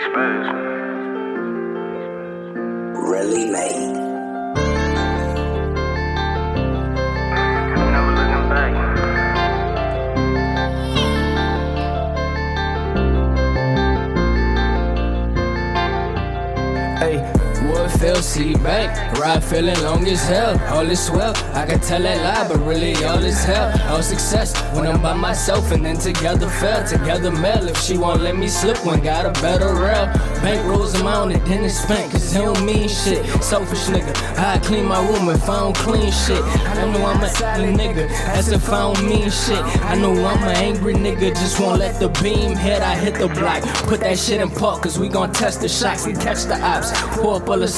exposed. Really made. Feel see back, ride feeling long as hell. All is swell, I can tell that lie, but really all is hell. All success when I'm by myself and then together fell, together mail. If she won't let me slip, one got a better rail. Bank rolls amount and then it's spent, cause it don't mean shit. Selfish nigga, I clean my room if I don't clean shit. I know I'm an angry nigga, as if I don't mean shit. I know I'm an angry nigga, just won't let the beam hit. I hit the block, put that shit in park, cause we gon' test the shots and catch the ops. Pour up all the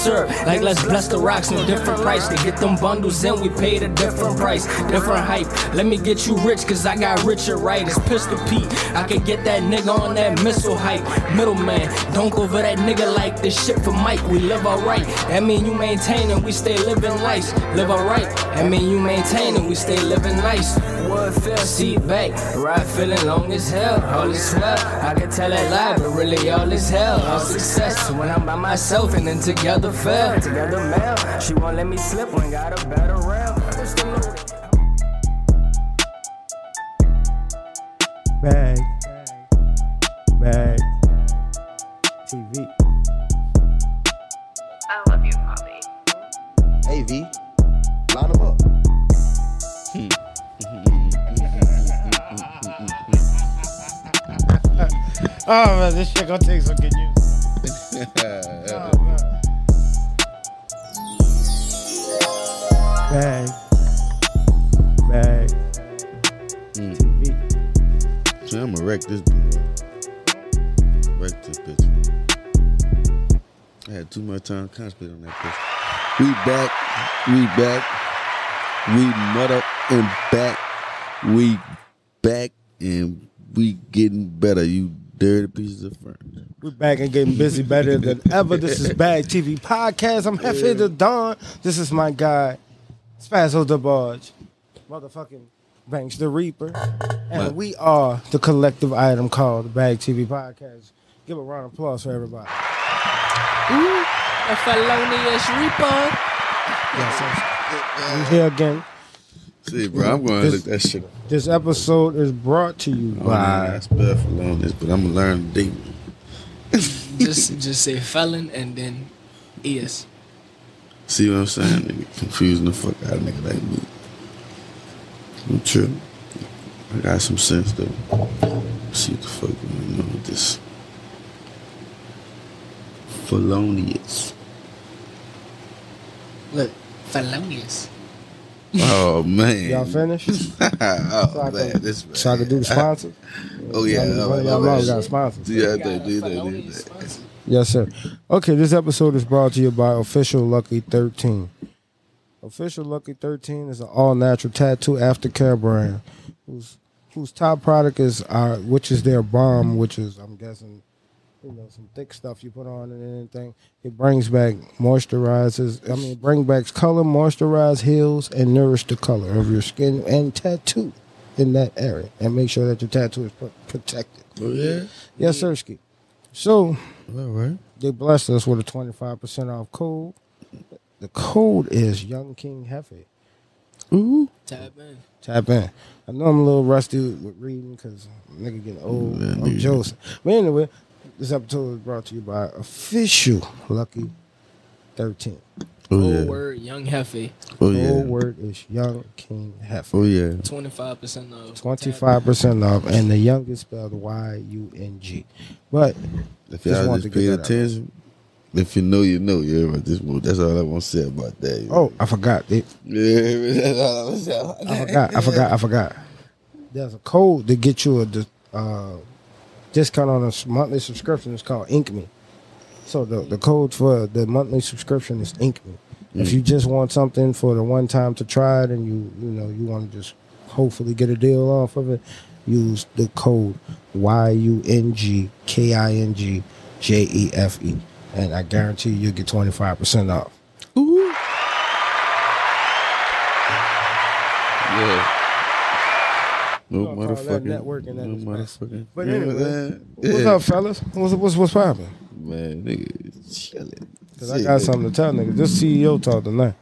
like let's bless the rocks, no different price. To get them bundles in, we paid a different price, different hype. Let me get you rich, cause I got richer, right? It's Pistol Pete. I could get that nigga on that missile hype. Middleman, don't go for that nigga like this shit for Mike. We live alright. That mean you maintain and we stay living nice. Live alright. That mean you maintain and we stay living nice. Wood feel, seat back, ride feeling long as hell. All is swell. I can tell that lie, but really all is hell. All success when I'm by myself and then together fell. Together mail. She won't let me slip when got a better rail. Oh man, this shit gonna take some good news. Oh, man. Bag. Bag. TV. So I'm gonna wreck this bitch. Wreck this bitch. I had too much time to concentrate on that bitch. We back. We back. We mother and back. We back and we getting better. You dirty pieces of furniture. We're back and getting busy better than ever. This is Bag TV Podcast. I'm half Hefe the Dawn. This is my guy, Spazzo the Barge, motherfucking Banks the Reaper. And What? we are the collective item called the Bag TV Podcast. Give a round of applause for everybody. Ooh, a felonious reaper. Yes, we're here again. See, bro, I'm gonna look that shit up. This episode is brought to you Oh, man, I by spell for long this, but I'm gonna learn the date. just just say felon and then is. See what I'm saying? Nigga, confusing the fuck out of nigga like me. I'm true. I got some sense though. See what the fuck going on with this. Felonious. Look, felonious. Oh man. y'all finished. oh I man, can- this man. So I do the sponsors. Oh yeah. Y'all- oh, y'all oh, my got sponsors. Do that, Got do do that, do that. sponsor. Yes, sir. Okay, this episode is brought to you by Official Lucky 13. Official Lucky 13 is an all natural tattoo aftercare brand whose whose top product is our which is their balm, which is I'm guessing you know some thick stuff you put on and anything. It brings back moisturizes. I mean, bring back color, moisturize, heals, and nourish the color of your skin and tattoo in that area, and make sure that your tattoo is protected. Oh yeah. Yes, sir, Ski. So All right. they blessed us with a 25% off code. The code is Young King Hefe. Ooh. Tap in. Tap in. I know I'm a little rusty with reading because nigga getting old. Yeah, I'm. Joseph. But anyway, this episode is brought to you by Official Lucky 13. Oh Whole yeah. word, young hefe. Oh yeah. whole word is Young King Hefe. Oh yeah. Twenty five percent off. 25% off, and the youngest spelled Y U N G. But If Just y'all wanted just to get pay that out. attention, if you know, you know. Yeah, but this that's all I want to say about that. you oh, I forgot. They, Yeah, that's all I want to say about I forgot. I forgot. I forgot. There's a code to get you a dis- uh, discount on a monthly subscription. is called Ink Me. So the, the code for the monthly subscription is Ink Me. If mm. you just want something for the one time to try it, and you you know you want to just hopefully get a deal off of it, use the code Y U N G K I N G J E F E, and I guarantee you'll get twenty five percent off. No gonna call that motherfucking networking No motherfucking. But Yeah, anyway, man. What's up, fellas? What's what's what's popping? man, nigga, chilling. Cause I got something to tell niggas. This CEO talk tonight.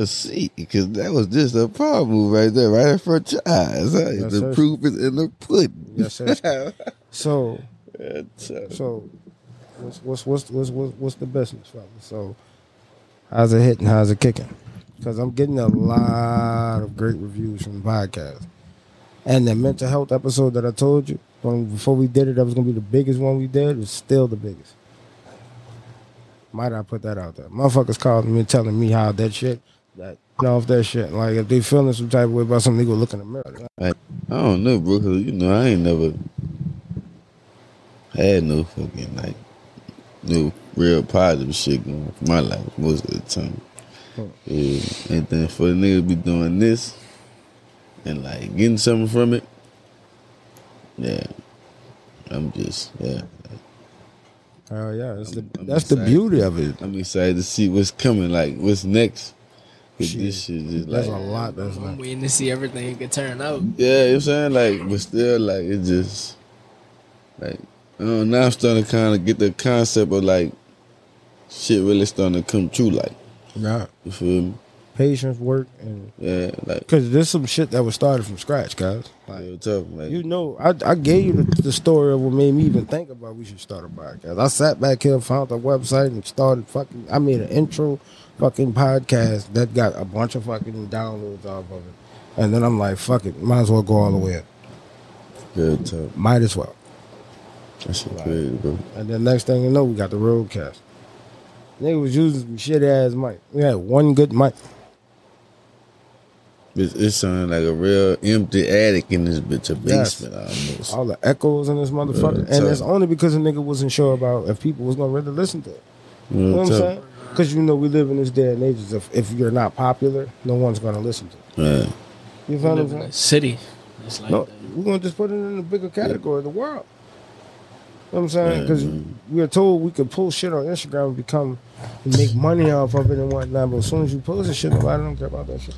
I see, because that was just a power move right there, right in front of your eyes. Huh? Yes, the sir. proof is in the pudding. Yes, sir. So So, what's what's what's what's what's, what's the business, fellas? So, how's it hitting? How's it kicking? Because I'm getting a lot of great reviews from the podcast, and the mental health episode that I told you when before we did it, that was gonna be the biggest one we did. Is still the biggest. Might I put that out there? Motherfuckers calling me, telling me how that shit, that you know, if that shit, like if they feeling some type of way about something, they go look in the mirror. I don't know, bro, because, you know, I ain't never had no fucking, like, no real positive shit going for my life most of the time. Hmm. Yeah. And then for the nigga be doing this and, like, getting something from it, yeah. I'm just, yeah. Oh yeah, that's the I'm- I'm that's the beauty of it. I'm excited to see what's coming, like, what's next. Shit. this shit is There's like, a lot that's I'm like. waiting to see everything it could turn out. Yeah, you know what I'm saying? Like, but still, like, it just, like, I know, now I'm starting to kind of get the concept of, like, shit really starting to come true, like, Yeah. you feel me? Patience, work, and Yeah, like, because there's some shit that was started from scratch, guys. Like tough, you know, I, I gave you the, the story of what made me even think about we should start a podcast. I sat back here, found the website, and started fucking. I made an intro fucking podcast that got a bunch of fucking downloads off of it, and then I'm like, fuck it, might as well go all the way. up. real tough. Might as well. That's crazy, bro. And then next thing you know, we got the roadcast. Nigga was using some shit ass mic. We had one good mic. It, it sounded like a real empty attic in this bitch, a Yes. basement almost. all the echoes in this motherfucker. Yeah, and it's only because a nigga wasn't sure about if people was gonna really listen to it. You know Real what I'm saying? Because you know we live in this day and age. If if you're not popular, no one's gonna listen to it. Yeah. You We feel what I'm live in saying? a city. It's like No, that. we're gonna just put it in a bigger category, the world. You know what I'm saying? Because man. we are told we could pull shit on Instagram and become and make money off of it and whatnot. But as soon as you post this shit, nobody don't care about that shit.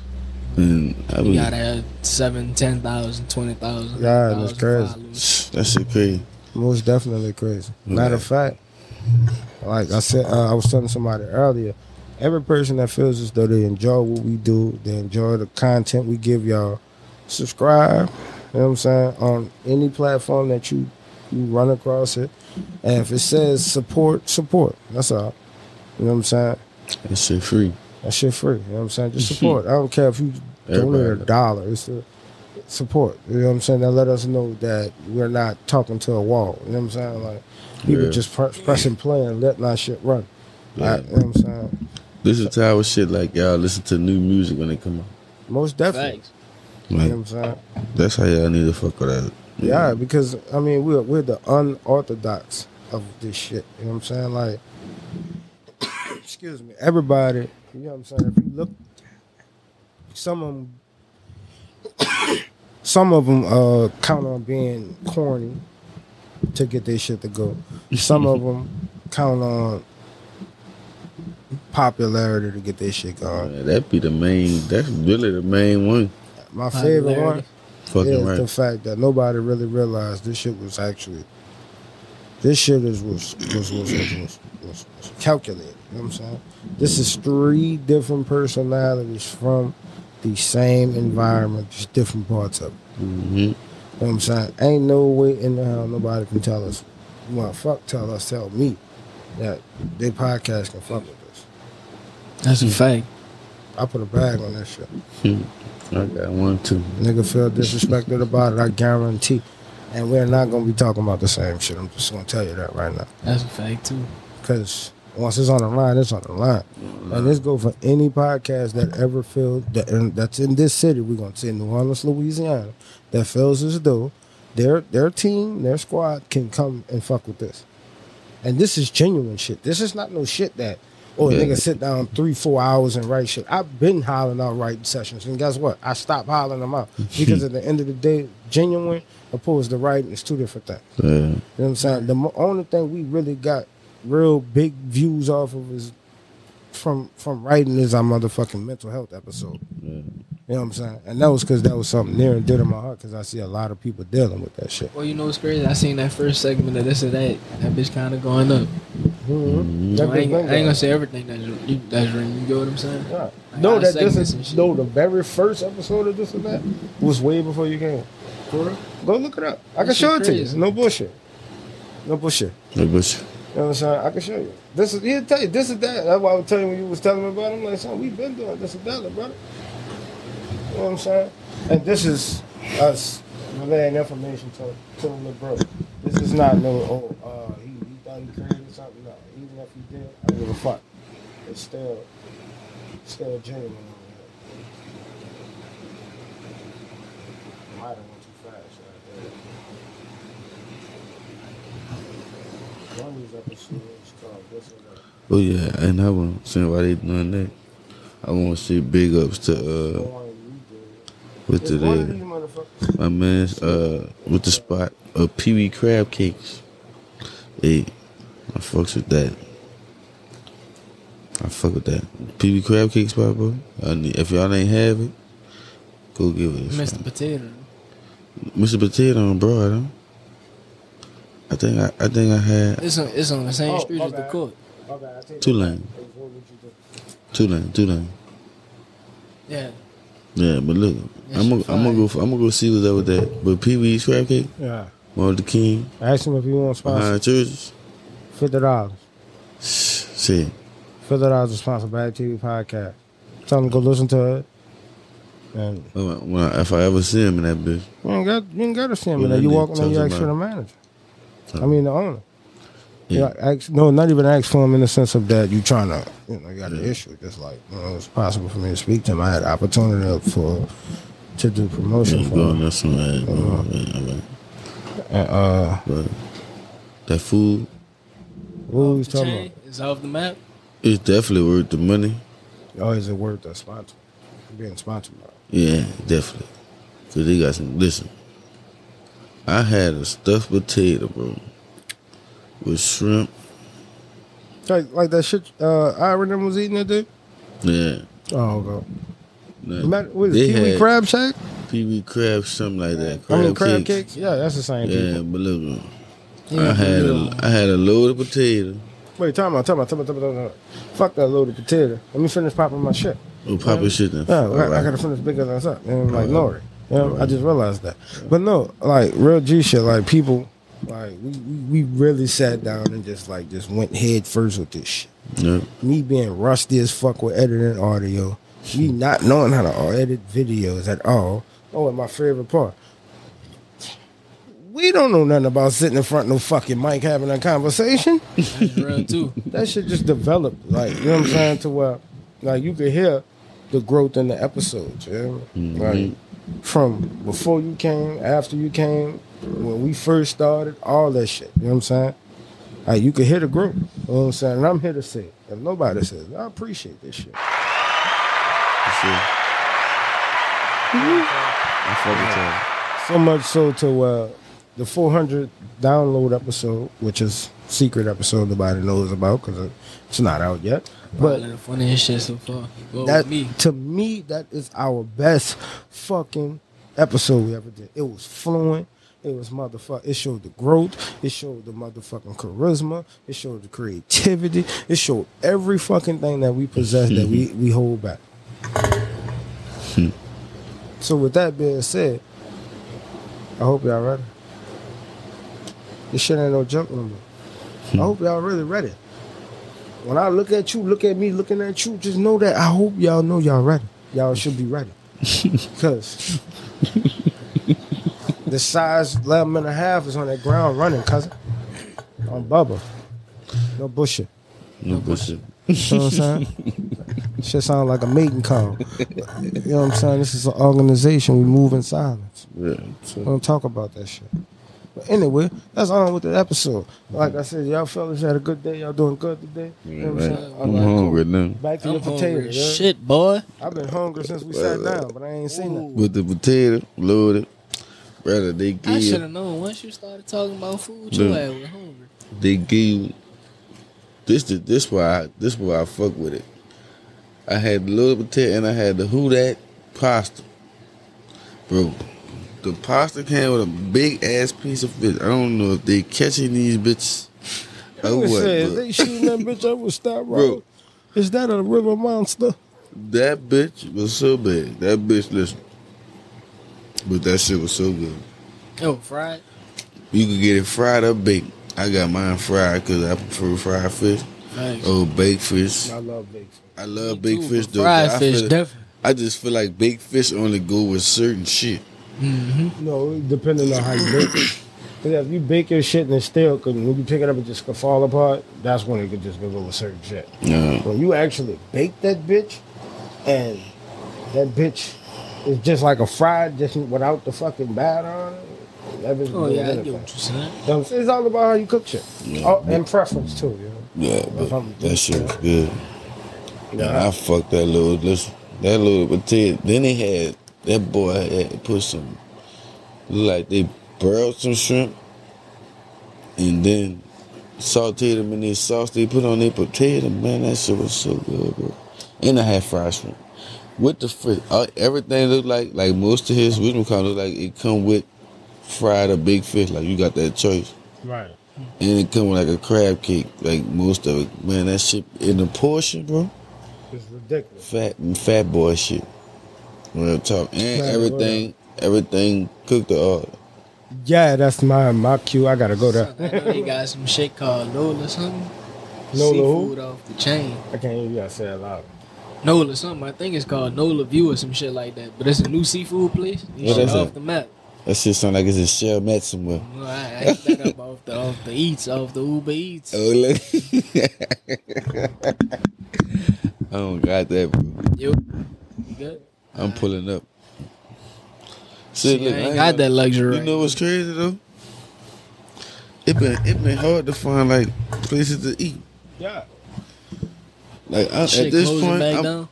And I You gotta have seven, ten thousand, twenty thousand. Yeah, that's crazy. that shit crazy. Most definitely crazy. Matter of fact, like I said, uh, I was telling somebody earlier, every person that feels as though they enjoy what we do, they enjoy the content we give y'all, subscribe. You know what I'm saying? On any platform that you you run across it, and if it says support, support. That's all. You know what I'm saying? It's shit free. That shit free. You know what I'm saying? Just support. I don't care if you donate a dollar. It's a support. You know what I'm saying? That let us know that we're not talking to a wall. You know what I'm saying? Like people Yeah. just press, press and play and letting our shit run. Yeah. Like, you know what I'm saying? This is how shit like y'all listen to new music when it come out. Most definitely. Facts. You know what I'm saying? that's how y'all need to fuck with that. Yeah, because I mean we're we're the unorthodox of this shit. You know what I'm saying? Like excuse me, everybody, you know what I'm saying? If you look some of them some of them uh count on being corny to get their shit to go. Some of them count on popularity to get their shit going. Yeah, that be the main. That's really the main one. My favorite one Popularity. Fucking is right. the fact that nobody really realized this shit was actually this shit is was was was, was, was, was, calculated. You know what I'm saying? This is three different personalities from the same environment, just different parts of it. hmm You know what I'm saying? Ain't no way in the hell nobody can tell us, well, fuck, tell us, tell me that their podcast can fuck with us. That's a fact. I put a bag on that shit. I got one too. Nigga feel disrespected about it, I guarantee. And we're not gonna be talking about the same shit. I'm just gonna tell you that right now. That's a fact too. Cause once it's on the line, it's on the line. And this go for any podcast that ever feels that and that's in this city. We're gonna say New Orleans, Louisiana, that feels as though their their team, their squad can come and fuck with this. And this is genuine shit. This is not no shit that oh Yeah. nigga sit down three, four hours and write shit. I've been hollering out writing sessions, and guess what? I stopped hollering them out because at the end of the day, genuine opposed to writing is two different things. Yeah. You know what I'm saying? The only thing we really got real big views off of is from from writing is our motherfucking mental health episode. Yeah. You know what I'm saying? And that was because that was something near and dear to my heart because I see a lot of people dealing with that shit. Well, you know what's crazy? I seen that first segment of this or that. That bitch kind of going up. Mm-hmm. I ain't, I ain't gonna say everything that's you, that's ring. You get what I'm saying? Yeah. I No, that this segment is no the very first episode of this and that was way before you came. Go look it up. I can show it to you. No bullshit. No bullshit. No bullshit. You know what I'm saying? I can show you. This is he'll tell you this is that. That's why I was telling you when you was telling me about it. I'm like, son, we've been doing this and that, brother. You know what I'm saying? And this is us relaying information to to bro. This is not no oh uh he, he thought he created something. No, even if he did, I don't give a fuck. It's still still genuine. Might have went too fast right there. One of these episodes called this that. Oh yeah, and I want to see why they doing that. I want to see big ups to uh one you did. With the one uh, these motherfuckers. my man's uh with the spot of Pee Wee crab cakes. Hey, I fucks with that. I fuck with that. Pee Wee crab cake spot, bro. I need, if y'all ain't have it, go get it. Mr. Potato. Mr. Potato on Broad, huh? I think I, I think I had It's on it's on the same Oh, street my as the court. Okay, I take Two that lane. back. Hey, what would you do? two lane, two lane. Yeah. Yeah, but look, That I'm gonna shit I'm gonna go fire. I'm gonna go see what's up with that. But Pee Wee's crab cake, Yeah. Martin Luther King, Ask him if you want sponsor. behind churches. Fifty dollars. See, Fifty dollars to sponsor Bag TV podcast. Tell him to go listen to it. And when when I, if I ever see him in that bitch, you ain't got you ain't got to see him. Well, in there. you then walk in there, you tell ask for the somebody. manager. I mean the owner. Yeah. Yeah. ask, no, not even ask for him in the sense of that you trying to, you know, you got an Yeah. issue. Just like, you know, it's possible for me to speak to him. I had opportunity for to do promotion yeah, for going him. there somewhere. Uh-huh. yeah, yeah, And, uh, But that food what we was The talking chain is off the map. It's definitely worth the money. about? Oh, is it worth a sponsor? Being sponsored by. Yeah, definitely. Cause they got some. Listen, I had a stuffed potato, bro, with shrimp. Like, like that shit. Uh, Iron was eating it, dude. Yeah. Oh, god. Nah, what is they it? Kiwi had crab shack? Pee Wee crab, something like that. I mean, Crab crab cakes. cakes. Yeah, that's the same Yeah, people. but look, Yeah, I had yeah. a, I had a load of potato. Wait, time out, time out, time out, time out, time out. Fuck that loaded potato. Let me finish popping my shit. Oh, pop your shit then. Yeah, I, I gotta finish bigger than up. And like Lori. You know, I just realized that. But no, like real G shit, like people like we, we, we really sat down and just like just went head first with this shit. Yeah. Me being rusty as fuck with editing audio, me hmm. not knowing how to edit videos at all. Oh, and my favorite part. We don't know nothing about sitting in front of no fucking mic having a conversation. Too. that shit just developed, like you know what I'm saying, to where like you could hear the growth in the episodes, yeah. Mm-hmm. Like from before you came, after you came, when we first started, all that shit. You know what I'm saying? Like you could hear the group. You know what I'm saying? And I'm here to say it. If nobody says it, I appreciate this shit. I fuck with So much so to uh, the 400 download episode, which is secret episode nobody knows about because it's not out yet. But the funniest shit so far. Go that me. to me that is our best fucking episode we ever did. It was fluent. It was motherfucker. It showed the growth. It showed the motherfucking charisma. It showed the creativity. It showed every fucking thing that we possess that we we hold back. so with that being said, I hope y'all ready. This shit ain't no joke no more. Hmm. I hope y'all really ready. When I look at you, look at me looking at you, just know that I hope y'all know y'all ready. Y'all should be ready. Because the size 11 and a half is on that ground running, cousin. On Bubba. No bullshit. No bullshit. You know what I'm saying? Shit sound like a mating call. You know what I'm saying? This is an organization. We move in silence. Yeah. We don't talk about that shit. But anyway, that's on with the episode. Like I said, y'all fellas had a good day. Y'all doing good today. You know what I'm saying? I'm All right, cool. hungry now. Back to I'm your potato. Yeah? Shit, boy. I've been hungry since we sat down, but I ain't seen it. With the potato loaded, brother, they I should have known once you started talking about food, you your ass was hungry. they give you. This the this why I, this why I fuck with it. I had the little potato and I had the who that pasta, bro. The pasta came with a big ass piece of fish. I don't know if they catching these bitches. Oh, Nigga what, said, bro? they shooting that bitch up with stop Bro. Road. Is that a river monster? That bitch was so bad. That bitch, listen. But that shit was so good. Oh, fried. You could get it fried or baked. I got mine fried because I prefer fried fish. Thanks. Oh, baked fish. I love baked fish. I love Me baked too, fish though. Fried but I fish, feel- definitely. I just feel like baked fish only go with certain shit. Mm-hmm. No, depending on how you bake it. Because if you bake your shit and it's stale, cause when you pick it up, it just could fall apart. That's when it could just go with certain shit. Yeah. When you actually bake that bitch, and that bitch is just like a fried, just without the fucking batter on it. That bitch Oh yeah, I get what saying. You know saying? It's all about how you cook shit. Yeah. Oh, and preference too. You know? Yeah, but that shit was good. Yeah. I fucked that little listen, that little potato. Then they had that boy had put some look like they broiled some shrimp and then sauteed them in this sauce they put on their potato. Man, that shit was so good, bro. And I had fried shrimp. With the fish, uh, everything looked like like most of his wisdom kind look like it come with fried or big fish. Like you got that choice. Right. And it come with like a crab cake, like most of it. Man, that shit in the portion, bro. It's ridiculous. Fat fat boy shit. Real talk. And Fat everything everything cooked to order. Yeah, that's my my cue. I gotta go there. I know they got some shit called Nola something. Nola Seafood who? off the chain. I can't hear you. I say it loud. Nola something. I think it's called Nola View or some shit like that. But it's a new seafood place. You What shit is off it? the map. That shit sound like it's a shell Met somewhere. Well, I, I hit that up off the off the eats off the Uber Eats. Oh look. I don't got that, bro. You, you good? I'm pulling up. See, See, look, I I ain't ain't got gonna- that luxury. You know what's crazy though? It been it been hard to find like places to eat. Yeah. Like I, now. Shit at this closing point, back I'm, down.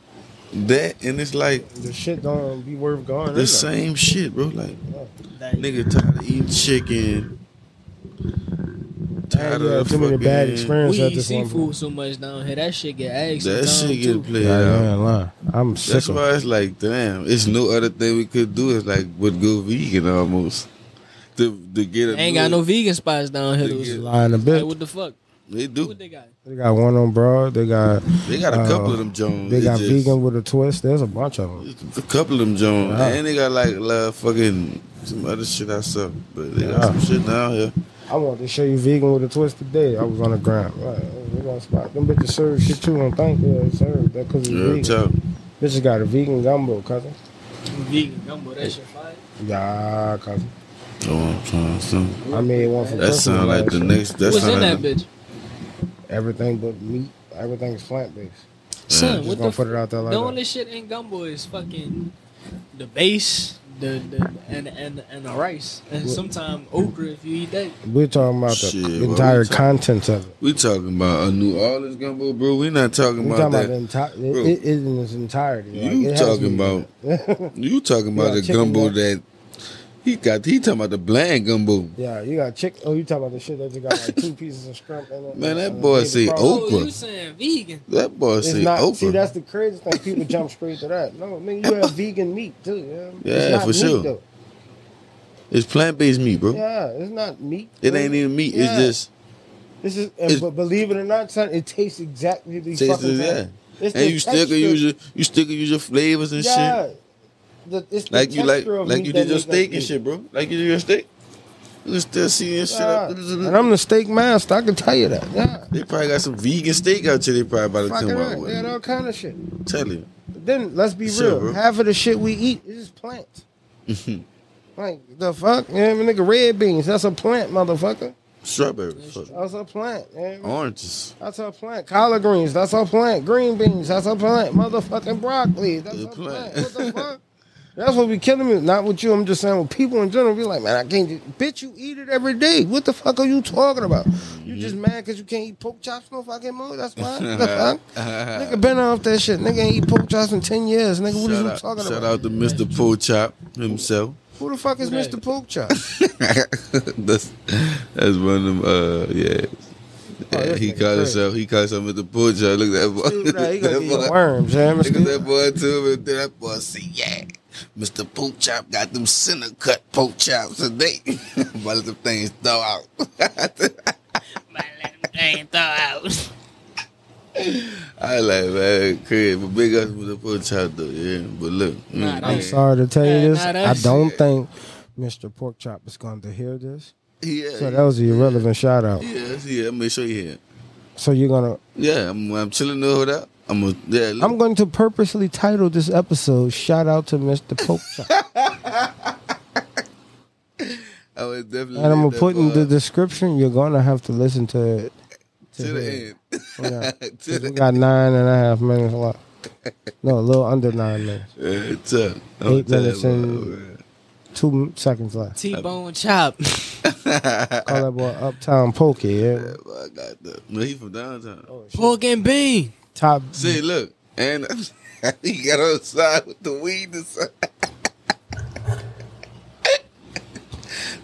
that and it's like The shit don't be worth going. the is it? same shit, bro. Like That- nigga tired of eating chicken. Tired had of too many bad fucking- experiences We at eat this one. seafood so much down here. That shit get asked. That shit get too. played Yeah, out. Yeah, lie. I'm sick That's of why it's like, damn, it's no other thing we could do. It's like would go vegan almost to to get a. Ain't got no vegan spots down here. They get- lying a Like, bit. what the fuck? They do. What they got? They got one on Broad. They got They got a couple Uh, of them Jones. they It's got just- vegan with a twist. There's a bunch of them. A couple of them Jones, Yeah. and they got like uh, fucking some other shit I saw, but they got some shit down here. I wanted to show you vegan with a twist today. I was on the ground. Right, we got a spot. Them bitches serve shit too. Don't think they serve that because it's Real vegan. Talk. Bitches got a vegan gumbo, cousin. Vegan gumbo. That shit fire. Yeah, cousin. Oh, I'm trying to. I made one for That Christmas sound like last the year. next. That What's in sound that like bitch? Everything but meat. Everything is plant based. Son, Just what gonna the put it out there like The that. only shit in gumbo is fucking the base, the, the and and and the rice, and sometimes okra if you eat that. We're talking about the Shit, what we entire contents of it. we talking about a New Orleans gumbo, bro. We not talking We're about talking about the that. entire. It, Bro. it is in its entirety. Like, You it has talking meat. about? You talking about Yeah, the chicken gumbo wrap. that he got? He talking about the bland gumbo. Yeah, you got chicken. Oh, you talking about the shit that you got like two pieces of shrimp in it? Man, that boy baby say prawn. Okra. Oh, you saying vegan? That boy It's say not. okra. See, that's the crazy thing. People jump straight to that. No, nigga, you have vegan meat too. Yeah, Yeah, it's not for meat, sure. Though. it's plant based meat, bro. Yeah, it's not meat. It ain't even meat. Yeah. It's just This is, and, but believe it or not, son, it tastes exactly the tastes. fucking Yeah. It's and the you still can use your you still can use your flavors and shit. The, it's the Like you like like you did your steak and eat. shit, bro. Like you did your steak. You can still see your shit up. And I'm the steak master. I can tell you that. Yeah. They probably got some vegan steak out there. They probably about to Fucking come out They got all kind of shit. Tell you. But then let's be Sure, real. bro. Half of the shit we eat is just plants. like the fuck, yeah, nigga, red beans. That's a plant, motherfucker. Strawberries. That's a plant. Oranges. That's a plant. Collard greens. That's a plant. Green beans. That's a plant. Motherfucking broccoli. That's a a plant. plant. What the fuck? That's what be killing me. Not with you. I'm just saying with people in general. Be like, man, I can't. Just, bitch, you eat it every day. What the fuck are you talking about? You just mad because you can't eat pork chops no fucking more. That's why. The fuck? Nigga been off that shit. Nigga ain't eat pork chops in ten years. Nigga, what are Shout you out, talking shout about? Shout out to Mr. Po Chop himself. Who the fuck is Who? Mr. Pork Chop? that's that's one of them. Uh, yeah. Oh, Yeah, this he nigga called crazy. himself. He called himself Mr. Po Chop. Look at that boy. Dude, nah, he gonna that boy. worms, man. Look at that boy too. And then that boy say, "Yeah, Mr. Poop Chop got them center cut pork chops today." but them things throw out. can't throw out. I like man, crazy, but big ups with the pork chop though, yeah. But look, Nah, mm. I'm sorry to tell you this. I don't think Mr. Pork Chop is going to hear this. Yeah, So that was an irrelevant shout out. yeah, yeah. Make sure you hear. So you're gonna. Yeah, I'm, I'm chilling over there. I'm a, yeah. Look, I'm going to purposely title this episode "Shout Out to Mr. Pope." Chop," I was definitely. and I'm gonna put in the description. You're gonna have to listen to it. to the hear end. Oh, yeah. to We the got nine and a half minutes left. No, a little under nine minutes. Tough. Eight minutes Two seconds left. T-bone chop. Call that boy Uptown Pokey. Yeah. I got the. No, he from downtown. Oh, pork and bean. Top. See, look, and he got on the side with the weed. inside.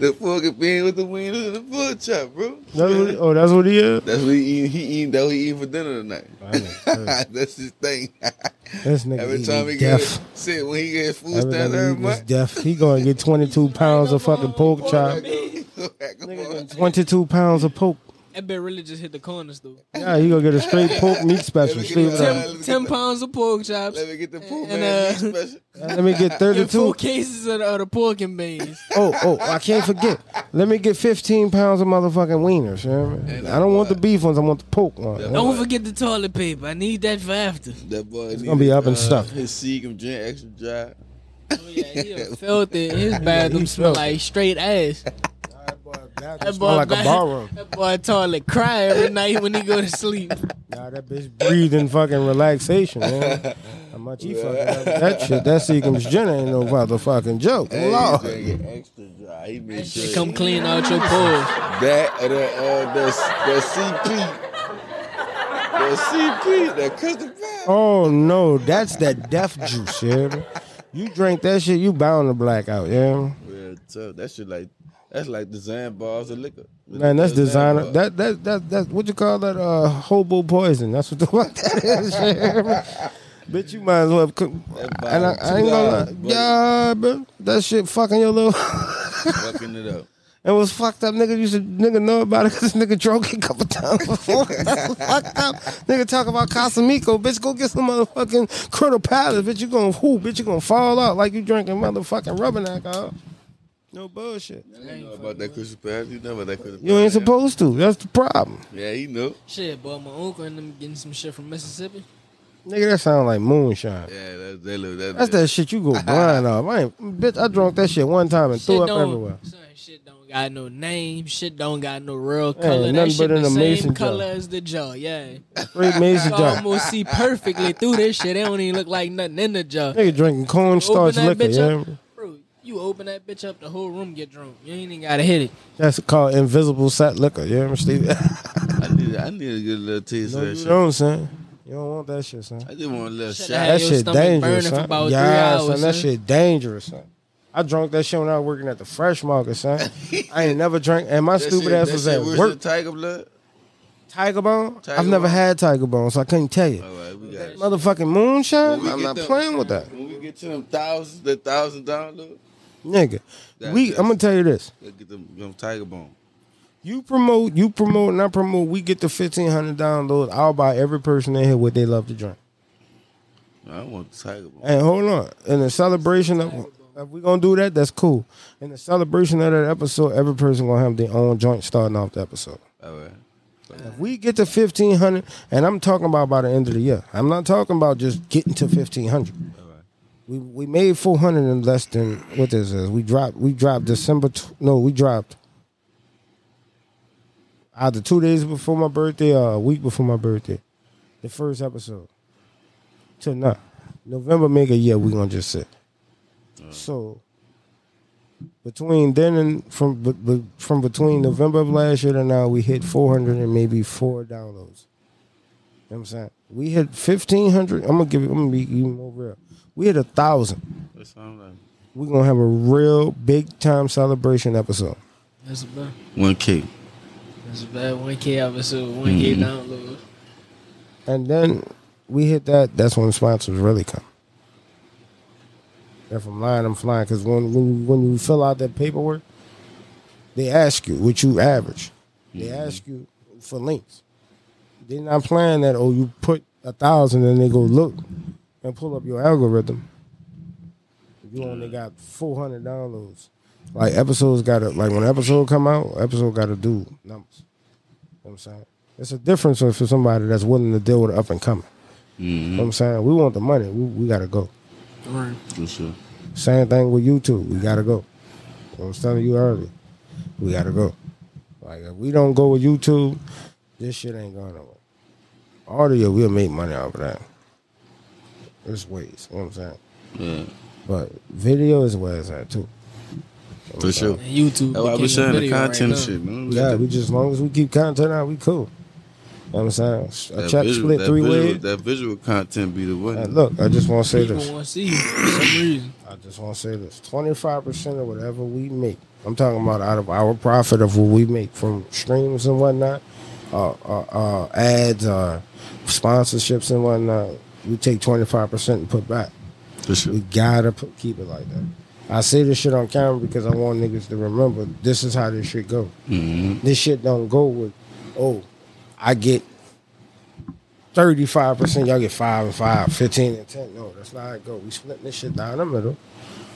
the fucking bean with the weed and the pork chop, bro. That's what, oh, that's what he is. That's what he eating. He eating. That what he eating for dinner tonight. That's his thing. This nigga every time he get deaf. see when he gets food Every stamps he every month. deaf. He gonna get 22 pounds of fucking pork chop. 22 pounds of pork. That bit really just hit the corners though. Yeah, he gonna get a straight pork meat special. Let me get it that. Let me Ten, get 10 that. pounds of pork chops. Let me get the pork And, man uh, meat special. Let me get And four 32. cases of the, of the pork and beans. Oh, oh, I can't forget. Let me get 15 pounds of motherfucking wieners. You know what I mean? I don't want the beef ones. I want the pork ones. Don't forget the toilet paper. I need that for after. That boy it's gonna be up and stuff. His seed can drink extra dry. Oh yeah, he done felt it. His bathroom he smell like straight ass. That smell like a back- barroom. That boy toilet cry every night when he go to sleep. Nah, that bitch breathing fucking relaxation, man. How much he fucking up that shit? That Seagram's gin ain't no motherfucking joke. Hey, Lord. he extra dry. He made sure She come clean out your pores. that or the uh, the the CP, the CP, that custard pie. Oh no, that's that death juice, yeah. You drink that shit, you bound to black out, yeah. Real tough. That shit like that's like design bars of liquor. Man, that's designer. bar. That that that that what you call that? Uh, hobo poison. That's what the fuck that is. Bitch, you might as well. Cook. And I, I ain't gonna lie. Yeah, bro. That shit fucking your little. fucking it up. It was fucked up. Nigga used to nigga know about it because nigga drunk a couple times before. That's fucked up. Nigga talk about Casamico. Bitch, go get some motherfucking Critter Palace. Bitch, you gonna whoo. Bitch, you gonna fall out like you drinking motherfucking rubbing alcohol. No bullshit. I didn't know about that Christmas pie. You know about that Christmas You ain't supposed to. That's the problem. Yeah, he know. Shit, boy, my uncle and them getting some shit from Mississippi. Nigga, that sound like moonshine. Yeah, that that little that. That's that shit you go blind off. I ain't, bitch, I drunk that shit one time and Shit threw up don't, everywhere. son, shit don't got no name. Shit don't got no real color. nothing that shit but in the a same mason jar. color as the jar. Yeah, Straight mason you jar. almost see perfectly through this shit. It don't even look like nothing in the jar. Nigga drinking cornstarch Open that liquor, bitch yeah? up, bro. You open that bitch up, the whole room get drunk. You ain't even gotta hit it. That's called invisible set liquor, you hear me, Steve? I need I need to get a little taste no, of that you shit. don't, son. You don't want that shit, son. I just want a little Shit, shot. That shit dangerous, burning for son. about three yeah, hours, son. That son. shit dangerous, son. I drunk that shit when I was working at the Fresh Market, son. I ain't never drank, and my That stupid shit- ass that was shit at work. than Tiger blood. Tiger Bone? Tiger I've never Bone? had Tiger Bone, so I couldn't tell you. All right, we got it. Motherfucking moonshine? I'm not them- playing with that. When we get to them thousands, the thousand downloads, Nigga, That- we, I'm gonna tell you this. get them, them Tiger Bone. You promote, you promote, and I promote. We get the fifteen hundred downloads. I'll buy every person in here what they love to drink. I want the Tiger Bone. And hold on, in the celebration of, if we gonna do that, that's cool. In the celebration of that episode, every person gonna have their own joint starting off the episode. All right. If we get to fifteen hundred, and I'm talking about by the end of the year, I'm not talking about just getting to fifteen hundred. We we made four hundred in less than what this is. We dropped we dropped December. Tw- no, we dropped either two days before my birthday or a week before my birthday. The first episode. Till now, November make a year. We gonna just sit. So between then and from but, but from between November of last year to now, we hit four hundred and maybe four downloads. You know what I'm saying? We hit fifteen hundred. I'm gonna give you. I'm gonna be even more real. We hit a thousand. That sound like We're gonna have a real big time celebration episode. That's a bad. one K. That's a bad 1K episode, 1K Mm-hmm. download. And then we hit that, that's when sponsors really come. If I'm lying, I'm flying. Because when, when, when you fill out that paperwork, they ask you what you average. They mm-hmm. ask you for links. They're not playing that. Oh, you put a thousand and they go look and pull up your algorithm. You only got four hundred downloads. Like episodes got to like when episode come out, episode got to do numbers. You know what I'm saying it's a difference for somebody that's willing to deal with it up and coming. You know mm-hmm. what I'm saying we want the money. We, we got to go. Right. For sure. Same thing with YouTube. We gotta go. I was telling you earlier. We gotta go. Like if we don't go with YouTube, this shit ain't going nowhere. Audio, we'll make money off of that. There's ways. You know what I'm saying? Yeah. But video is where it's at too. You know what I'm For sure. YouTube. That's why I became was saying the video right content shit, man. Yeah, we just as long as we keep content out, we cool. You know what I'm saying? A That check visual- split three visual- ways. That visual content be the one. And look, I just want to say People this. want to see you for some reason. I just want to say this: twenty-five percent of whatever we make, I'm talking about out of our profit of what we make from streams and whatnot, uh, uh, uh, ads, uh, sponsorships and whatnot. We take twenty-five percent and put back. Sure. We gotta put, keep it like that. I say this shit on camera because I want niggas to remember this is how this shit go. Mm-hmm. This shit don't go with, oh, I get 35%, y'all get 5 and 5, 15 and 10. No, that's not how it go. We split this shit down the middle,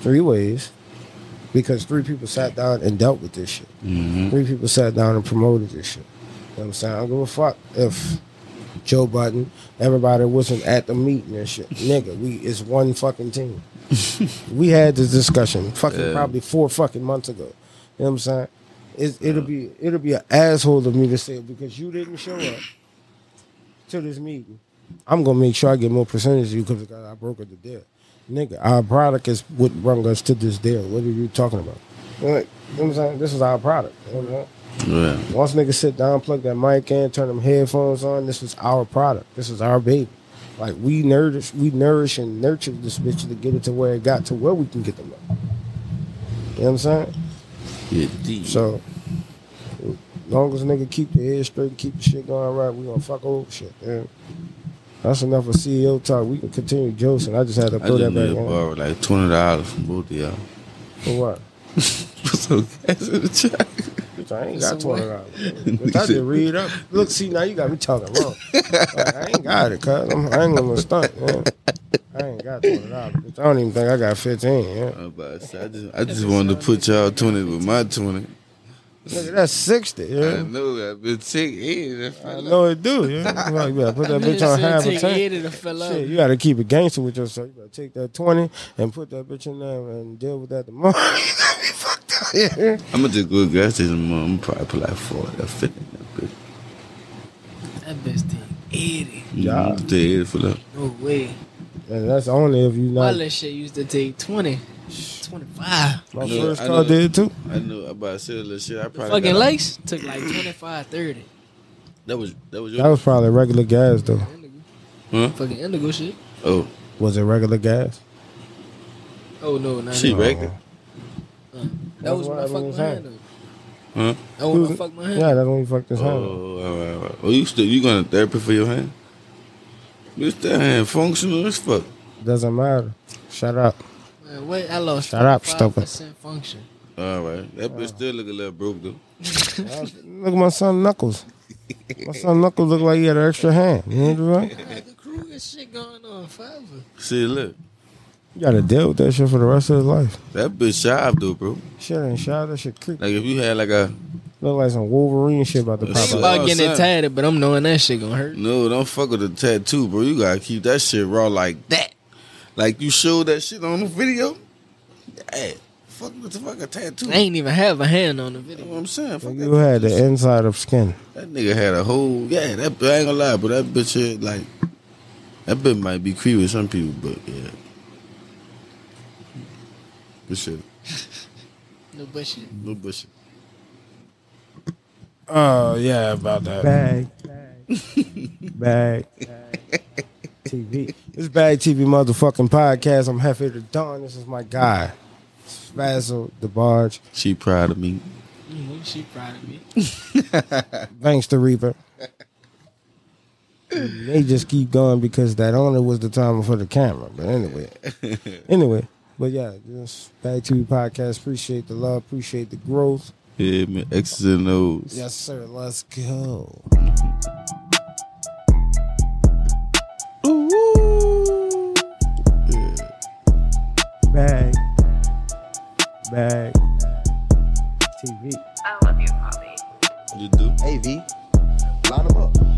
three ways, because three people sat down and dealt with this shit. Mm-hmm. Three people sat down and promoted this shit. You know what I'm saying? I don't give a fuck if Joe Button, everybody wasn't at the meeting and shit. Nigga, we it's one fucking team. we had this discussion fucking Yeah. probably four fucking months ago. You know what I'm saying? It, it'll be it'll be an asshole of me to say it because you didn't show up to this meeting. I'm gonna make sure I get more percentage of you because I broke brokered the deal. Nigga, our product is what brought us to this deal. What are you talking about? Like, you know what I'm saying? This is our product. You know what I'm saying? Yeah. Once niggas sit down, plug that mic in, turn them headphones on, this is our product. This is our baby. Like we nourish, we nourish and nurture this bitch to get it to where it got to where we can get them up. You know what I'm saying? Yeah, deep. So, as long as a nigga keep the head straight, and keep the shit going right, we gonna fuck over shit. Man. That's enough of CEO talk. We can continue joking. I just had to I throw that need back to in. borrow like twenty dollars from both of y'all. For what? Put some gas in the truck. Bitch, I ain't got twenty dollars. Bitch, I just read up. Look, see now you got me talking wrong. Like, I ain't got it, cuz I'm, I ain't gonna stunt. Man. I ain't got twenty dollars. Bitch, I don't even think I got fifteen. Yeah. I'm about to say, I just, I just wanted to put y'all twenty with my twenty. Nigga, that's sixty. I Yeah. know I've been sick. Yeah, I know it do. Yeah. You gotta put that bitch on half a take tank. eighty to fill up. Shit, you gotta keep it gangster with yourself. You gotta take that twenty and put that bitch in there and deal with that tomorrow. Fucked. Yeah. I'm gonna just go to the gas station tomorrow. I'm probably put like forty or fifty. in that bitch. That bitch take eighty. Yeah. Mhm, Take it for that. No way. And that's only if you My not. little shit used to take 20, 25. My I know- first I car know. did too. I know I'm about to that shit. I probably Fucking got- likes took like 25, 30. That was that was your That was probably regular gas though. Indigo. huh? Fucking indigo shit. Oh, Was it regular gas? Oh no, not she that. regular. Uh, that was when I I fucked was my saying. hand up. Huh? That when I fucked my hand. Yeah, that's when you fucked his Oh, hand. up. all right, all right. Oh, you still you going to therapy for your hand? Bitch, that hand functional as fuck. Doesn't matter. Shut up. Man, wait, I lost Shut up, 5% function. All right, that bitch still look a little broke though. Look at my son Knuckles. My son Knuckles look like he had an extra hand. You know what I'm saying? Had the Krueger shit going on forever. See, look, You gotta deal with that shit for the rest of his life. that bitch sharp though, bro. Shit ain't shot. That shit creep. Like if you had like a Look like some Wolverine shit about to Shit. pop Think out. about getting son. it tatted, but I'm knowing that shit gonna hurt. no, don't fuck with the tattoo, bro. You gotta keep that shit raw like that. Like you showed that shit on the video. Hey, fuck with the fucking tattoo. I ain't even have a hand on the You know video. what I'm saying? Fuck You that, had the inside of skin. that nigga had a whole yeah. That I ain't gonna lie, but that bitch had like that bitch might be creepy with some people, but yeah. Good shit. No bullshit. No bullshit. Oh yeah, about that. Bag, bag, bag, TV. This bag TV motherfucking podcast. I'm Hefe to Dawn. This is my guy, Spazzle the Barge, She proud of me. Mm, she proud of me. Banks to Reaper. they just keep going because that only was the time for the camera. But anyway, anyway, but yeah, this Bag TV podcast. Appreciate the love. Appreciate the growth. Yeah, man. X's and O's. Yes, sir. Let's go. Ooh. Yeah. Bag. Bag. TV. I love you, Bobby. You do? AV. Line them up.